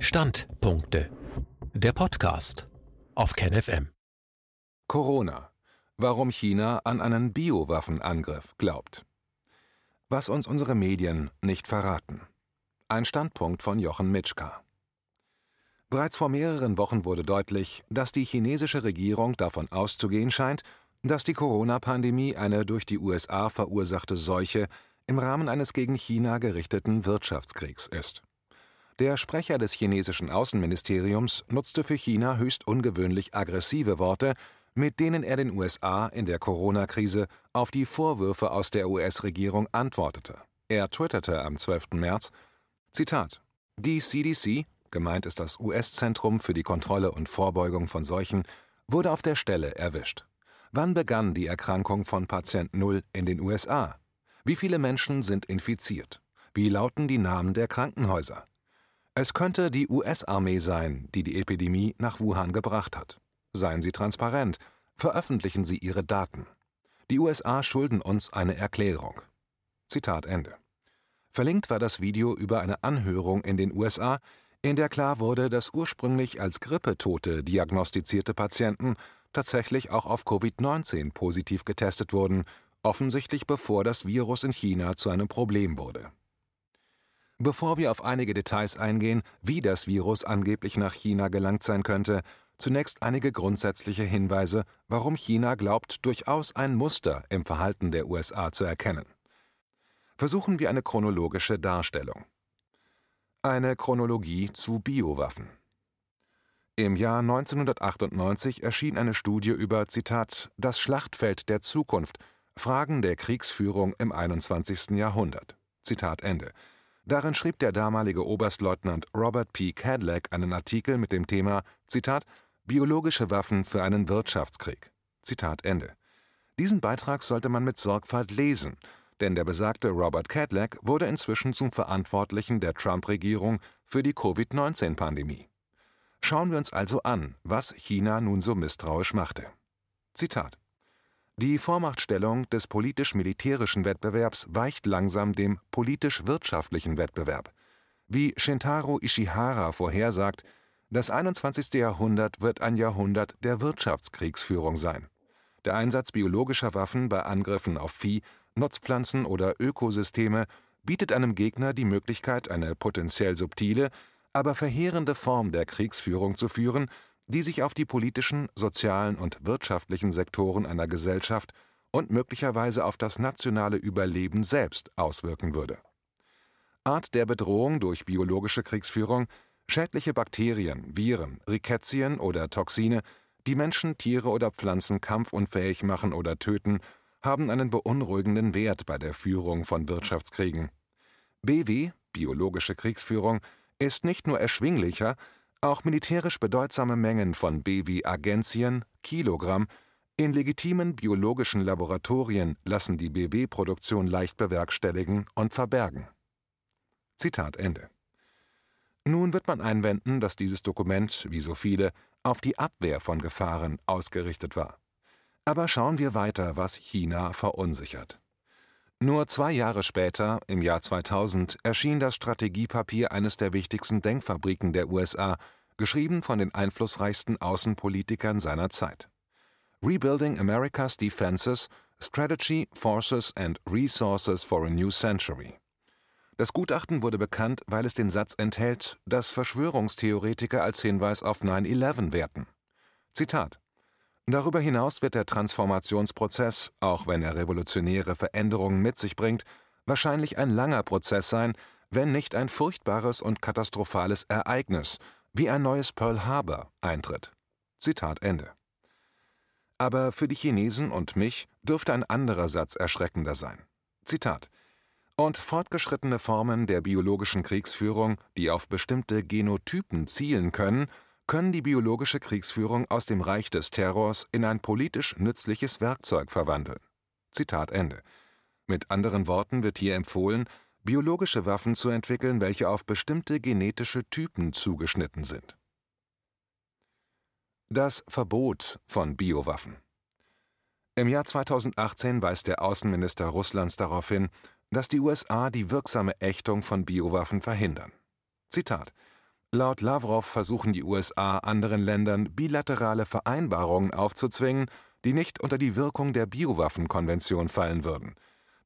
Standpunkte. Der Podcast auf KenFM. Corona. Warum China an einen Biowaffenangriff glaubt. Was uns unsere Medien nicht verraten. Ein Standpunkt von Jochen Mitschka. Bereits vor mehreren Wochen wurde deutlich, dass die chinesische Regierung davon auszugehen scheint, dass die Corona-Pandemie eine durch die USA verursachte Seuche im Rahmen eines gegen China gerichteten Wirtschaftskriegs ist. Der Sprecher des chinesischen Außenministeriums nutzte für China höchst ungewöhnlich aggressive Worte, mit denen er den USA in der Corona-Krise auf die Vorwürfe aus der US-Regierung antwortete. Er twitterte am 12. März: Zitat: Die CDC, gemeint ist das US-Zentrum für die Kontrolle und Vorbeugung von Seuchen, wurde auf der Stelle erwischt. Wann begann die Erkrankung von Patient Null in den USA? Wie viele Menschen sind infiziert? Wie lauten die Namen der Krankenhäuser? Es könnte die US-Armee sein, die die Epidemie nach Wuhan gebracht hat. Seien Sie transparent, veröffentlichen Sie Ihre Daten. Die USA schulden uns eine Erklärung. Zitat Ende. Verlinkt war das Video über eine Anhörung in den USA, in der klar wurde, dass ursprünglich als Grippetote diagnostizierte Patienten tatsächlich auch auf Covid-19 positiv getestet wurden, offensichtlich bevor das Virus in China zu einem Problem wurde. Bevor wir auf einige Details eingehen, wie das Virus angeblich nach China gelangt sein könnte, zunächst einige grundsätzliche Hinweise, warum China glaubt, durchaus ein Muster im Verhalten der USA zu erkennen. Versuchen wir eine chronologische Darstellung. Eine Chronologie zu Biowaffen. Im Jahr 1998 erschien eine Studie über Zitat Das Schlachtfeld der Zukunft Fragen der Kriegsführung im 21. Jahrhundert. Zitat Ende Darin schrieb der damalige Oberstleutnant Robert P. Cadillac einen Artikel mit dem Thema Zitat Biologische Waffen für einen Wirtschaftskrieg. Zitat Ende. Diesen Beitrag sollte man mit Sorgfalt lesen, denn der besagte Robert Cadillac wurde inzwischen zum Verantwortlichen der Trump-Regierung für die Covid-19-Pandemie. Schauen wir uns also an, was China nun so misstrauisch machte. Zitat die Vormachtstellung des politisch-militärischen Wettbewerbs weicht langsam dem politisch-wirtschaftlichen Wettbewerb. Wie Shintaro Ishihara vorhersagt, das 21. Jahrhundert wird ein Jahrhundert der Wirtschaftskriegsführung sein. Der Einsatz biologischer Waffen bei Angriffen auf Vieh, Nutzpflanzen oder Ökosysteme bietet einem Gegner die Möglichkeit, eine potenziell subtile, aber verheerende Form der Kriegsführung zu führen die sich auf die politischen, sozialen und wirtschaftlichen Sektoren einer Gesellschaft und möglicherweise auf das nationale Überleben selbst auswirken würde. Art der Bedrohung durch biologische Kriegsführung schädliche Bakterien, Viren, Rickettien oder Toxine, die Menschen, Tiere oder Pflanzen kampfunfähig machen oder töten, haben einen beunruhigenden Wert bei der Führung von Wirtschaftskriegen. BW, biologische Kriegsführung, ist nicht nur erschwinglicher, auch militärisch bedeutsame Mengen von BW-Agenzien (Kilogramm) in legitimen biologischen Laboratorien lassen die BW-Produktion leicht bewerkstelligen und verbergen. Zitat Ende. Nun wird man einwenden, dass dieses Dokument, wie so viele, auf die Abwehr von Gefahren ausgerichtet war. Aber schauen wir weiter, was China verunsichert nur zwei Jahre später, im Jahr 2000, erschien das Strategiepapier eines der wichtigsten Denkfabriken der USA, geschrieben von den einflussreichsten Außenpolitikern seiner Zeit. Rebuilding America's Defenses – Strategy, Forces and Resources for a New Century. Das Gutachten wurde bekannt, weil es den Satz enthält, das Verschwörungstheoretiker als Hinweis auf 9/11 werten. Zitat Darüber hinaus wird der Transformationsprozess, auch wenn er revolutionäre Veränderungen mit sich bringt, wahrscheinlich ein langer Prozess sein, wenn nicht ein furchtbares und katastrophales Ereignis, wie ein neues Pearl Harbor, eintritt. Zitat Ende. Aber für die Chinesen und mich dürfte ein anderer Satz erschreckender sein. Zitat und fortgeschrittene Formen der biologischen Kriegsführung, die auf bestimmte Genotypen zielen können, können die biologische Kriegsführung aus dem Reich des Terrors in ein politisch nützliches Werkzeug verwandeln. Zitat Ende. Mit anderen Worten wird hier empfohlen, biologische Waffen zu entwickeln, welche auf bestimmte genetische Typen zugeschnitten sind. Das Verbot von Biowaffen. Im Jahr 2018 weist der Außenminister Russlands darauf hin, dass die USA die wirksame Ächtung von Biowaffen verhindern. Zitat Laut Lavrov versuchen die USA anderen Ländern bilaterale Vereinbarungen aufzuzwingen, die nicht unter die Wirkung der Biowaffenkonvention fallen würden.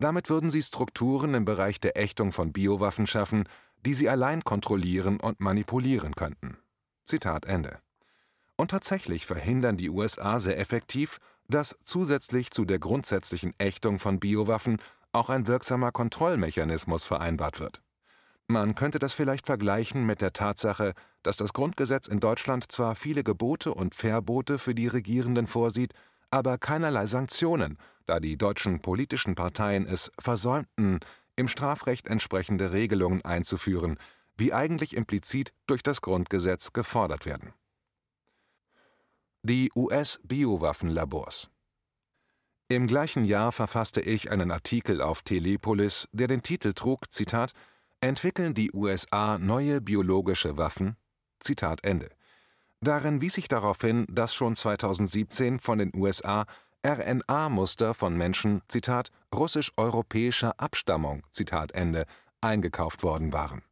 Damit würden sie Strukturen im Bereich der Ächtung von Biowaffen schaffen, die sie allein kontrollieren und manipulieren könnten. Zitat Ende. Und tatsächlich verhindern die USA sehr effektiv, dass zusätzlich zu der grundsätzlichen Ächtung von Biowaffen auch ein wirksamer Kontrollmechanismus vereinbart wird. Man könnte das vielleicht vergleichen mit der Tatsache, dass das Grundgesetz in Deutschland zwar viele Gebote und Verbote für die Regierenden vorsieht, aber keinerlei Sanktionen, da die deutschen politischen Parteien es versäumten, im Strafrecht entsprechende Regelungen einzuführen, wie eigentlich implizit durch das Grundgesetz gefordert werden. Die US-Biowaffenlabors Im gleichen Jahr verfasste ich einen Artikel auf Telepolis, der den Titel trug, Zitat, Entwickeln die USA neue biologische Waffen? Zitat Ende. Darin wies ich darauf hin, dass schon 2017 von den USA RNA-Muster von Menschen, Zitat, russisch-europäischer Abstammung, Zitat Ende, eingekauft worden waren.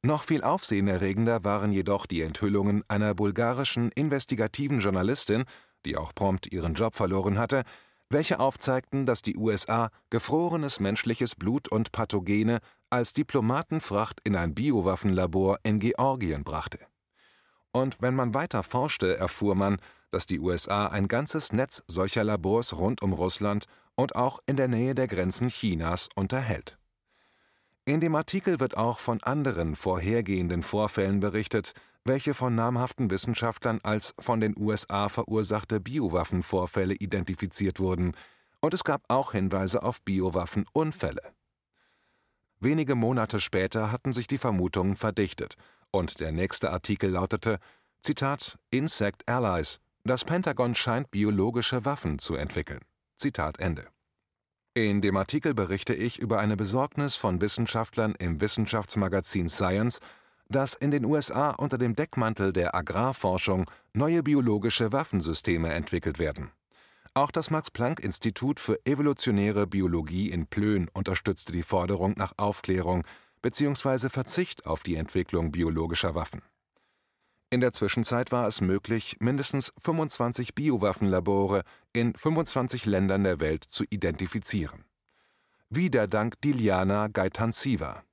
Noch viel aufsehenerregender waren jedoch die Enthüllungen einer bulgarischen investigativen Journalistin, die auch prompt ihren Job verloren hatte, welche aufzeigten, dass die USA gefrorenes menschliches Blut und Pathogene als Diplomatenfracht in ein Biowaffenlabor in Georgien brachte. Und wenn man weiter forschte, erfuhr man, dass die USA ein ganzes Netz solcher Labors rund um Russland und auch in der Nähe der Grenzen Chinas unterhält. In dem Artikel wird auch von anderen vorhergehenden Vorfällen berichtet, welche von namhaften Wissenschaftlern als von den USA verursachte Biowaffenvorfälle identifiziert wurden, und es gab auch Hinweise auf Biowaffenunfälle. Wenige Monate später hatten sich die Vermutungen verdichtet, und der nächste Artikel lautete: Zitat: Insect Allies. Das Pentagon scheint biologische Waffen zu entwickeln. Zitat Ende. In dem Artikel berichte ich über eine Besorgnis von Wissenschaftlern im Wissenschaftsmagazin Science, dass in den USA unter dem Deckmantel der Agrarforschung neue biologische Waffensysteme entwickelt werden. Auch das Max-Planck-Institut für evolutionäre Biologie in Plön unterstützte die Forderung nach Aufklärung bzw. Verzicht auf die Entwicklung biologischer Waffen. In der Zwischenzeit war es möglich, mindestens 25 Biowaffenlabore in 25 Ländern der Welt zu identifizieren. Wieder dank Diliana Gaitansiva.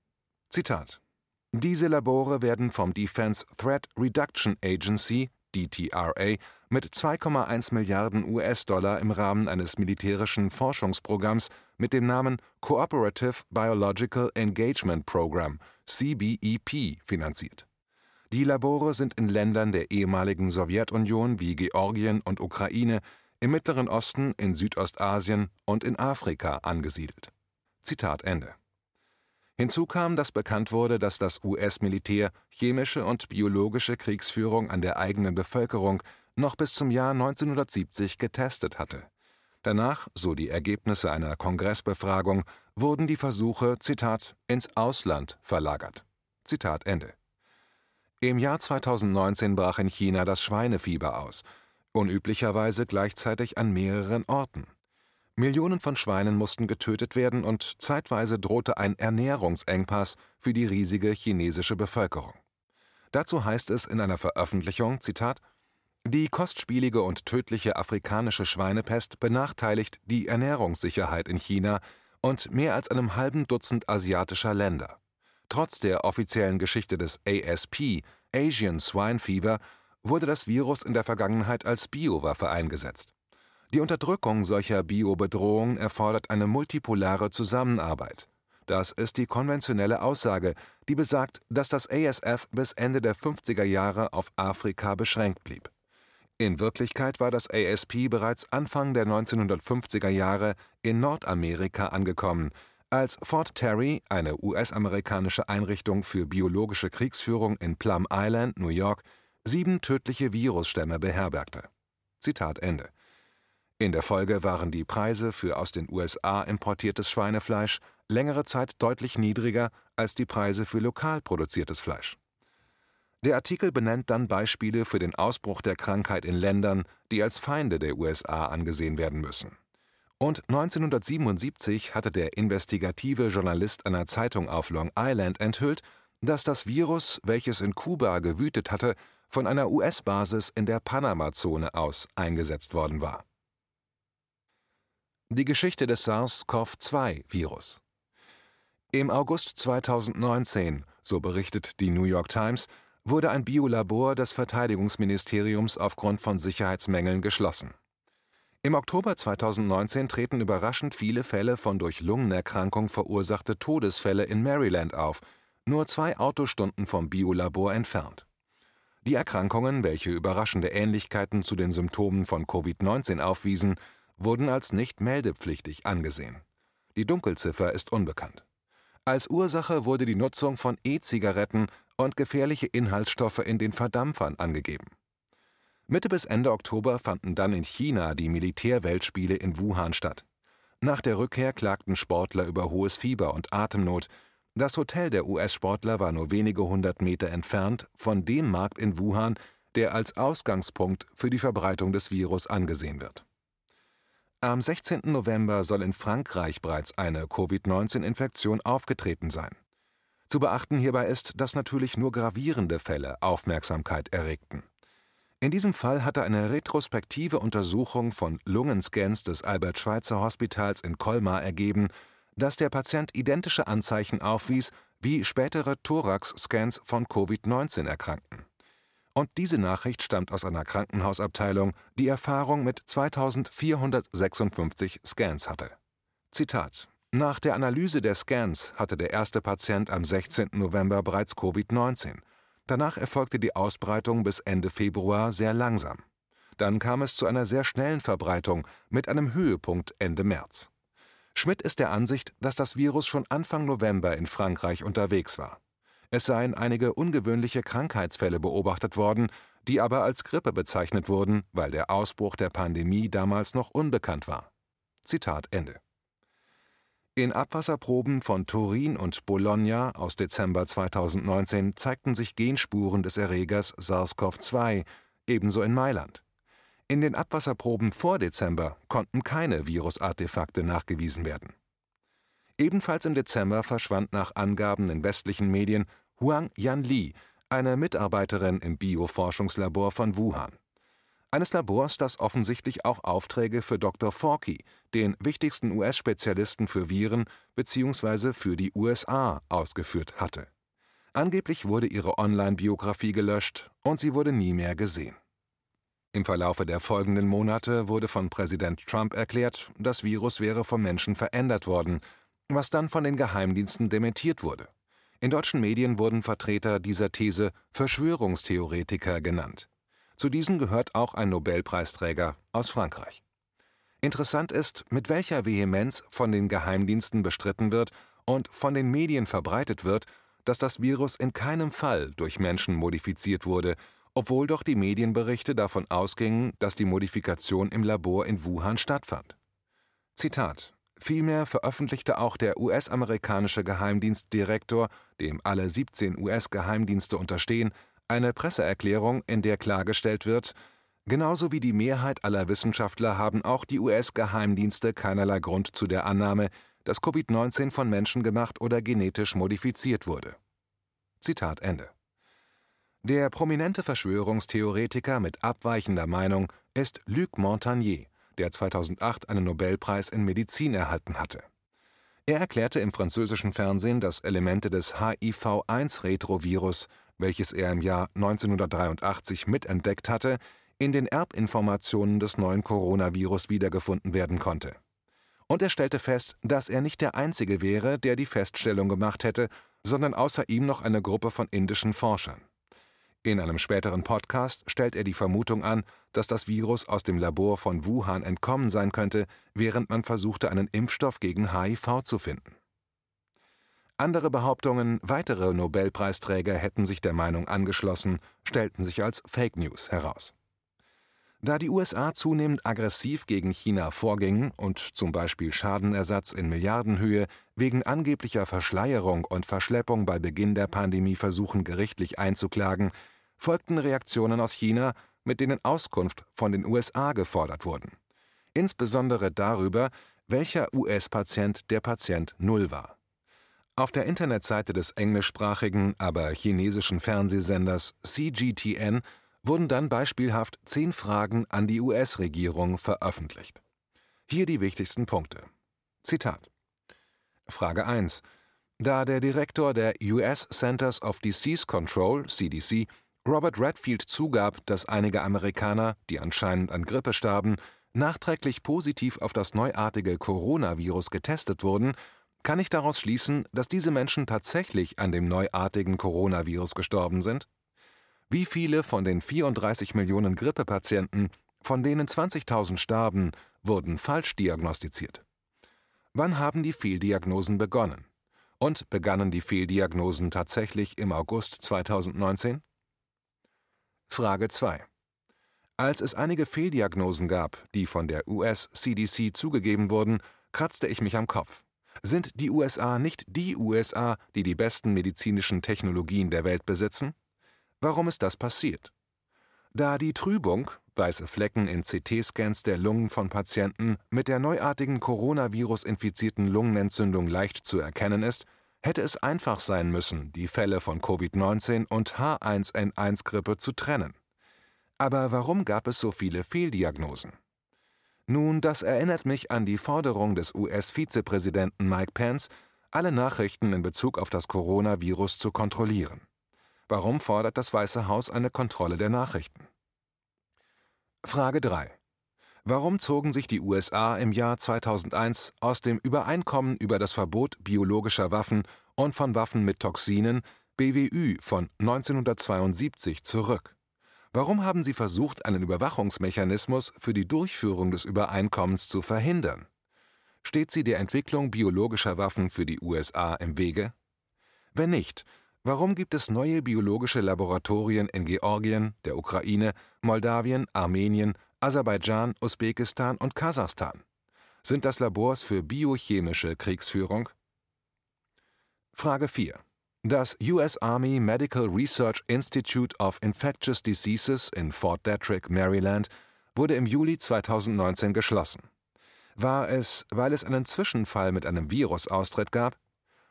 Zitat diese Labore werden vom Defense Threat Reduction Agency DTRA mit 2,1 Milliarden US-Dollar im Rahmen eines militärischen Forschungsprogramms mit dem Namen Cooperative Biological Engagement Program CBEP finanziert. Die Labore sind in Ländern der ehemaligen Sowjetunion wie Georgien und Ukraine, im Mittleren Osten, in Südostasien und in Afrika angesiedelt. Zitat Ende. Hinzu kam, dass bekannt wurde, dass das US-Militär chemische und biologische Kriegsführung an der eigenen Bevölkerung noch bis zum Jahr 1970 getestet hatte. Danach, so die Ergebnisse einer Kongressbefragung, wurden die Versuche, Zitat, ins Ausland verlagert. Zitat Ende. Im Jahr 2019 brach in China das Schweinefieber aus, unüblicherweise gleichzeitig an mehreren Orten. Millionen von Schweinen mussten getötet werden und zeitweise drohte ein Ernährungsengpass für die riesige chinesische Bevölkerung. Dazu heißt es in einer Veröffentlichung, Zitat, die kostspielige und tödliche afrikanische Schweinepest benachteiligt die Ernährungssicherheit in China und mehr als einem halben Dutzend asiatischer Länder. Trotz der offiziellen Geschichte des ASP, Asian Swine Fever, wurde das Virus in der Vergangenheit als Biowaffe eingesetzt. Die Unterdrückung solcher Biobedrohungen erfordert eine multipolare Zusammenarbeit. Das ist die konventionelle Aussage, die besagt, dass das ASF bis Ende der 50er Jahre auf Afrika beschränkt blieb. In Wirklichkeit war das ASP bereits Anfang der 1950er Jahre in Nordamerika angekommen, als Fort Terry, eine US-amerikanische Einrichtung für biologische Kriegsführung in Plum Island, New York, sieben tödliche Virusstämme beherbergte. Zitat Ende. In der Folge waren die Preise für aus den USA importiertes Schweinefleisch längere Zeit deutlich niedriger als die Preise für lokal produziertes Fleisch. Der Artikel benennt dann Beispiele für den Ausbruch der Krankheit in Ländern, die als Feinde der USA angesehen werden müssen. Und 1977 hatte der investigative Journalist einer Zeitung auf Long Island enthüllt, dass das Virus, welches in Kuba gewütet hatte, von einer US-Basis in der Panama-Zone aus eingesetzt worden war. Die Geschichte des SARS-CoV-2-Virus Im August 2019, so berichtet die New York Times, wurde ein Biolabor des Verteidigungsministeriums aufgrund von Sicherheitsmängeln geschlossen. Im Oktober 2019 treten überraschend viele Fälle von durch Lungenerkrankung verursachte Todesfälle in Maryland auf, nur zwei Autostunden vom Biolabor entfernt. Die Erkrankungen, welche überraschende Ähnlichkeiten zu den Symptomen von Covid-19 aufwiesen, wurden als nicht meldepflichtig angesehen. Die Dunkelziffer ist unbekannt. Als Ursache wurde die Nutzung von E-Zigaretten und gefährliche Inhaltsstoffe in den Verdampfern angegeben. Mitte bis Ende Oktober fanden dann in China die Militärweltspiele in Wuhan statt. Nach der Rückkehr klagten Sportler über hohes Fieber und Atemnot. Das Hotel der US-Sportler war nur wenige hundert Meter entfernt von dem Markt in Wuhan, der als Ausgangspunkt für die Verbreitung des Virus angesehen wird. Am 16. November soll in Frankreich bereits eine Covid-19-Infektion aufgetreten sein. Zu beachten hierbei ist, dass natürlich nur gravierende Fälle Aufmerksamkeit erregten. In diesem Fall hatte eine retrospektive Untersuchung von Lungenscans des Albert-Schweitzer-Hospitals in Colmar ergeben, dass der Patient identische Anzeichen aufwies wie spätere Thorax-Scans von Covid-19-Erkrankten. Und diese Nachricht stammt aus einer Krankenhausabteilung, die Erfahrung mit 2456 Scans hatte. Zitat Nach der Analyse der Scans hatte der erste Patient am 16. November bereits Covid-19. Danach erfolgte die Ausbreitung bis Ende Februar sehr langsam. Dann kam es zu einer sehr schnellen Verbreitung mit einem Höhepunkt Ende März. Schmidt ist der Ansicht, dass das Virus schon Anfang November in Frankreich unterwegs war. Es seien einige ungewöhnliche Krankheitsfälle beobachtet worden, die aber als Grippe bezeichnet wurden, weil der Ausbruch der Pandemie damals noch unbekannt war. Zitat Ende. In Abwasserproben von Turin und Bologna aus Dezember 2019 zeigten sich Genspuren des Erregers SARS-CoV-2, ebenso in Mailand. In den Abwasserproben vor Dezember konnten keine Virusartefakte nachgewiesen werden. Ebenfalls im Dezember verschwand nach Angaben in westlichen Medien Huang Yanli, eine Mitarbeiterin im Bioforschungslabor von Wuhan. Eines Labors, das offensichtlich auch Aufträge für Dr. Fauci, den wichtigsten US-Spezialisten für Viren bzw. für die USA, ausgeführt hatte. Angeblich wurde ihre Online-Biografie gelöscht und sie wurde nie mehr gesehen. Im Verlaufe der folgenden Monate wurde von Präsident Trump erklärt, das Virus wäre vom Menschen verändert worden, was dann von den Geheimdiensten dementiert wurde. In deutschen Medien wurden Vertreter dieser These Verschwörungstheoretiker genannt. Zu diesen gehört auch ein Nobelpreisträger aus Frankreich. Interessant ist, mit welcher Vehemenz von den Geheimdiensten bestritten wird und von den Medien verbreitet wird, dass das Virus in keinem Fall durch Menschen modifiziert wurde, obwohl doch die Medienberichte davon ausgingen, dass die Modifikation im Labor in Wuhan stattfand. Zitat Vielmehr veröffentlichte auch der US-amerikanische Geheimdienstdirektor, dem alle 17 US-Geheimdienste unterstehen, eine Presseerklärung, in der klargestellt wird, genauso wie die Mehrheit aller Wissenschaftler haben auch die US-Geheimdienste keinerlei Grund zu der Annahme, dass Covid-19 von Menschen gemacht oder genetisch modifiziert wurde. Zitat Ende. Der prominente Verschwörungstheoretiker mit abweichender Meinung ist Luc Montagnier, der 2008 einen Nobelpreis in Medizin erhalten hatte. Er erklärte im französischen Fernsehen, dass Elemente des HIV-1-Retrovirus, welches er im Jahr 1983 mitentdeckt hatte, in den Erbinformationen des neuen Coronavirus wiedergefunden werden konnte. Und er stellte fest, dass er nicht der Einzige wäre, der die Feststellung gemacht hätte, sondern außer ihm noch eine Gruppe von indischen Forschern. In einem späteren Podcast stellt er die Vermutung an, dass das Virus aus dem Labor von Wuhan entkommen sein könnte, während man versuchte, einen Impfstoff gegen HIV zu finden. Andere Behauptungen, weitere Nobelpreisträger hätten sich der Meinung angeschlossen, stellten sich als Fake News heraus. Da die USA zunehmend aggressiv gegen China vorgingen und zum Beispiel Schadenersatz in Milliardenhöhe wegen angeblicher Verschleierung und Verschleppung bei Beginn der Pandemie versuchen gerichtlich einzuklagen, folgten Reaktionen aus China, mit denen Auskunft von den USA gefordert wurden. Insbesondere darüber, welcher US-Patient der Patient Null war. Auf der Internetseite des englischsprachigen, aber chinesischen Fernsehsenders CGTN wurden dann beispielhaft zehn Fragen an die US-Regierung veröffentlicht. Hier die wichtigsten Punkte. Zitat. Frage 1. Da der Direktor der US Centers of Disease Control (CDC) Robert Redfield zugab, dass einige Amerikaner, die anscheinend an Grippe starben, nachträglich positiv auf das neuartige Coronavirus getestet wurden, kann ich daraus schließen, dass diese Menschen tatsächlich an dem neuartigen Coronavirus gestorben sind? Wie viele von den 34 Millionen Grippepatienten, von denen 20.000 starben, wurden falsch diagnostiziert? Wann haben die Fehldiagnosen begonnen? Und begannen die Fehldiagnosen tatsächlich im August 2019? Frage 2. Als es einige Fehldiagnosen gab, die von der US-CDC zugegeben wurden, kratzte ich mich am Kopf. Sind die USA nicht die USA, die die besten medizinischen Technologien der Welt besitzen? Warum ist das passiert? Da die Trübung, weiße Flecken in CT-Scans der Lungen von Patienten mit der neuartigen Coronavirus-infizierten Lungenentzündung leicht zu erkennen ist, hätte es einfach sein müssen, die Fälle von Covid-19 und H1N1-Grippe zu trennen. Aber warum gab es so viele Fehldiagnosen? Nun, das erinnert mich an die Forderung des US-Vizepräsidenten Mike Pence, alle Nachrichten in Bezug auf das Coronavirus zu kontrollieren. Warum fordert das Weiße Haus eine Kontrolle der Nachrichten? Frage 3. Warum zogen sich die USA im Jahr 2001 aus dem Übereinkommen über das Verbot biologischer Waffen und von Waffen mit Toxinen BWÜ von 1972 zurück? Warum haben sie versucht, einen Überwachungsmechanismus für die Durchführung des Übereinkommens zu verhindern? Steht sie der Entwicklung biologischer Waffen für die USA im Wege? Wenn nicht, Warum gibt es neue biologische Laboratorien in Georgien, der Ukraine, Moldawien, Armenien, Aserbaidschan, Usbekistan und Kasachstan? Sind das Labors für biochemische Kriegsführung? Frage 4. Das US Army Medical Research Institute of Infectious Diseases in Fort Detrick, Maryland, wurde im Juli 2019 geschlossen. War es, weil es einen Zwischenfall mit einem Virusaustritt gab?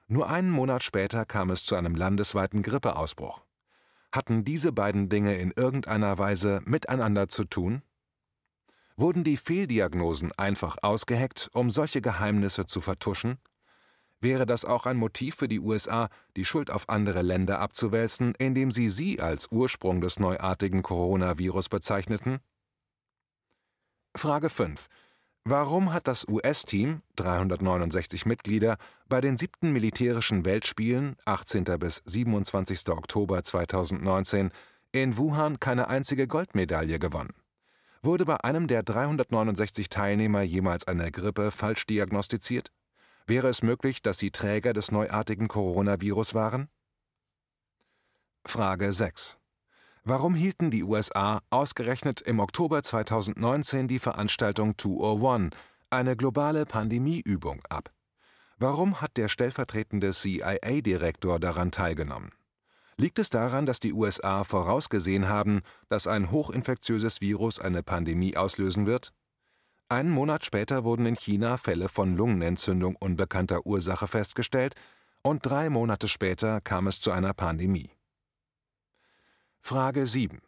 Nur einen Monat später kam es zu einem landesweiten Grippeausbruch. Hatten diese beiden Dinge in irgendeiner Weise miteinander zu tun? Wurden die Fehldiagnosen einfach ausgeheckt, um solche Geheimnisse zu vertuschen? Wäre das auch ein Motiv für die USA, die Schuld auf andere Länder abzuwälzen, indem sie sie als Ursprung des neuartigen Coronavirus bezeichneten? Frage 5. Warum hat das US-Team, 369 Mitglieder, bei den siebten militärischen Weltspielen 18. bis 27. Oktober 2019 in Wuhan keine einzige Goldmedaille gewonnen? Wurde bei einem der 369 Teilnehmer jemals eine Grippe falsch diagnostiziert? Wäre es möglich, dass sie Träger des neuartigen Coronavirus waren? Frage 6. Warum hielten die USA ausgerechnet im Oktober 2019 die Veranstaltung 201, eine globale Pandemieübung, ab? Warum hat der stellvertretende CIA-Direktor daran teilgenommen? Liegt es daran, dass die USA vorausgesehen haben, dass ein hochinfektiöses Virus eine Pandemie auslösen wird? Einen Monat später wurden in China Fälle von Lungenentzündung unbekannter Ursache festgestellt, und drei Monate später kam es zu einer Pandemie. Frage 7.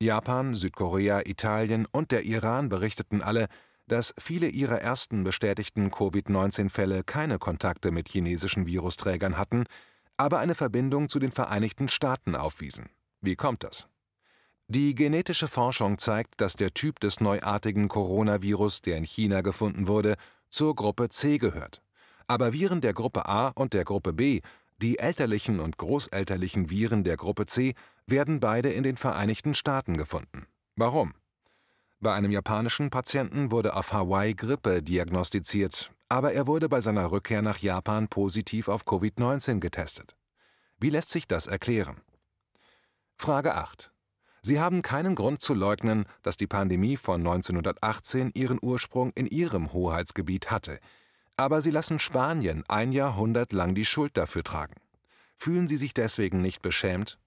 Japan, Südkorea, Italien und der Iran berichteten alle, dass viele ihrer ersten bestätigten Covid-19-Fälle keine Kontakte mit chinesischen Virusträgern hatten, aber eine Verbindung zu den Vereinigten Staaten aufwiesen. Wie kommt das? Die genetische Forschung zeigt, dass der Typ des neuartigen Coronavirus, der in China gefunden wurde, zur Gruppe C gehört. Aber Viren der Gruppe A und der Gruppe B, die elterlichen und großelterlichen Viren der Gruppe C, werden beide in den Vereinigten Staaten gefunden. Warum? Bei einem japanischen Patienten wurde auf Hawaii Grippe diagnostiziert, aber er wurde bei seiner Rückkehr nach Japan positiv auf Covid-19 getestet. Wie lässt sich das erklären? Frage 8. Sie haben keinen Grund zu leugnen, dass die Pandemie von 1918 ihren Ursprung in Ihrem Hoheitsgebiet hatte, aber Sie lassen Spanien ein Jahrhundert lang die Schuld dafür tragen. Fühlen Sie sich deswegen nicht beschämt?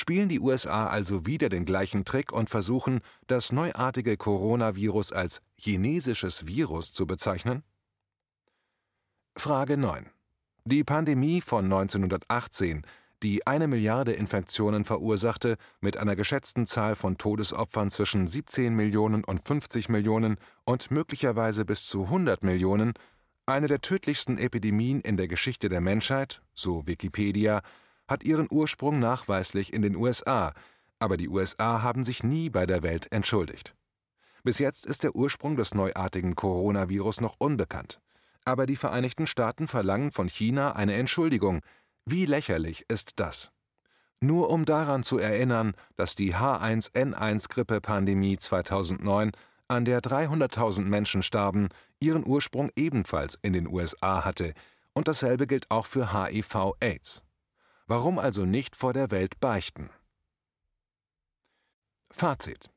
Spielen die USA also wieder den gleichen Trick und versuchen, das neuartige Coronavirus als chinesisches Virus zu bezeichnen? Frage 9. Die Pandemie von 1918, die eine Milliarde Infektionen verursachte, mit einer geschätzten Zahl von Todesopfern zwischen 17 Millionen und 50 Millionen und möglicherweise bis zu 100 Millionen, eine der tödlichsten Epidemien in der Geschichte der Menschheit, so Wikipedia, hat ihren Ursprung nachweislich in den USA, aber die USA haben sich nie bei der Welt entschuldigt. Bis jetzt ist der Ursprung des neuartigen Coronavirus noch unbekannt. Aber die Vereinigten Staaten verlangen von China eine Entschuldigung. Wie lächerlich ist das? Nur um daran zu erinnern, dass die H1N1-Grippe-Pandemie 2009, an der 300.000 Menschen starben, ihren Ursprung ebenfalls in den USA hatte, und dasselbe gilt auch für HIV-Aids. Warum also nicht vor der Welt beichten? Fazit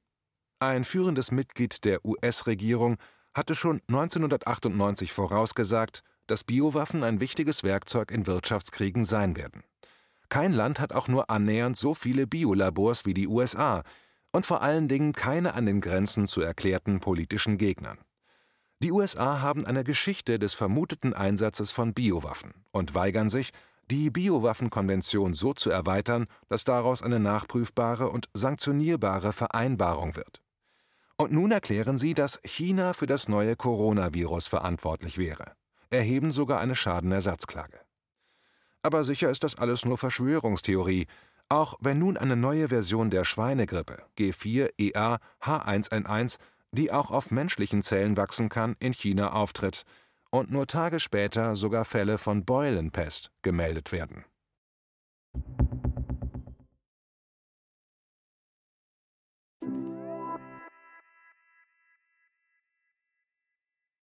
ein führendes Mitglied der US-Regierung hatte schon 1998 vorausgesagt, dass Biowaffen ein wichtiges Werkzeug in Wirtschaftskriegen sein werden. Kein Land hat auch nur annähernd so viele Biolabors wie die USA und vor allen Dingen keine an den Grenzen zu erklärten politischen Gegnern. Die USA haben eine Geschichte des vermuteten Einsatzes von Biowaffen und weigern sich, die Biowaffenkonvention so zu erweitern, dass daraus eine nachprüfbare und sanktionierbare Vereinbarung wird. Und nun erklären sie, dass China für das neue Coronavirus verantwortlich wäre, erheben sogar eine Schadenersatzklage. Aber sicher ist das alles nur Verschwörungstheorie, auch wenn nun eine neue Version der Schweinegrippe G4EA H1N1, die auch auf menschlichen Zellen wachsen kann, in China auftritt und nur Tage später sogar Fälle von Beulenpest gemeldet werden.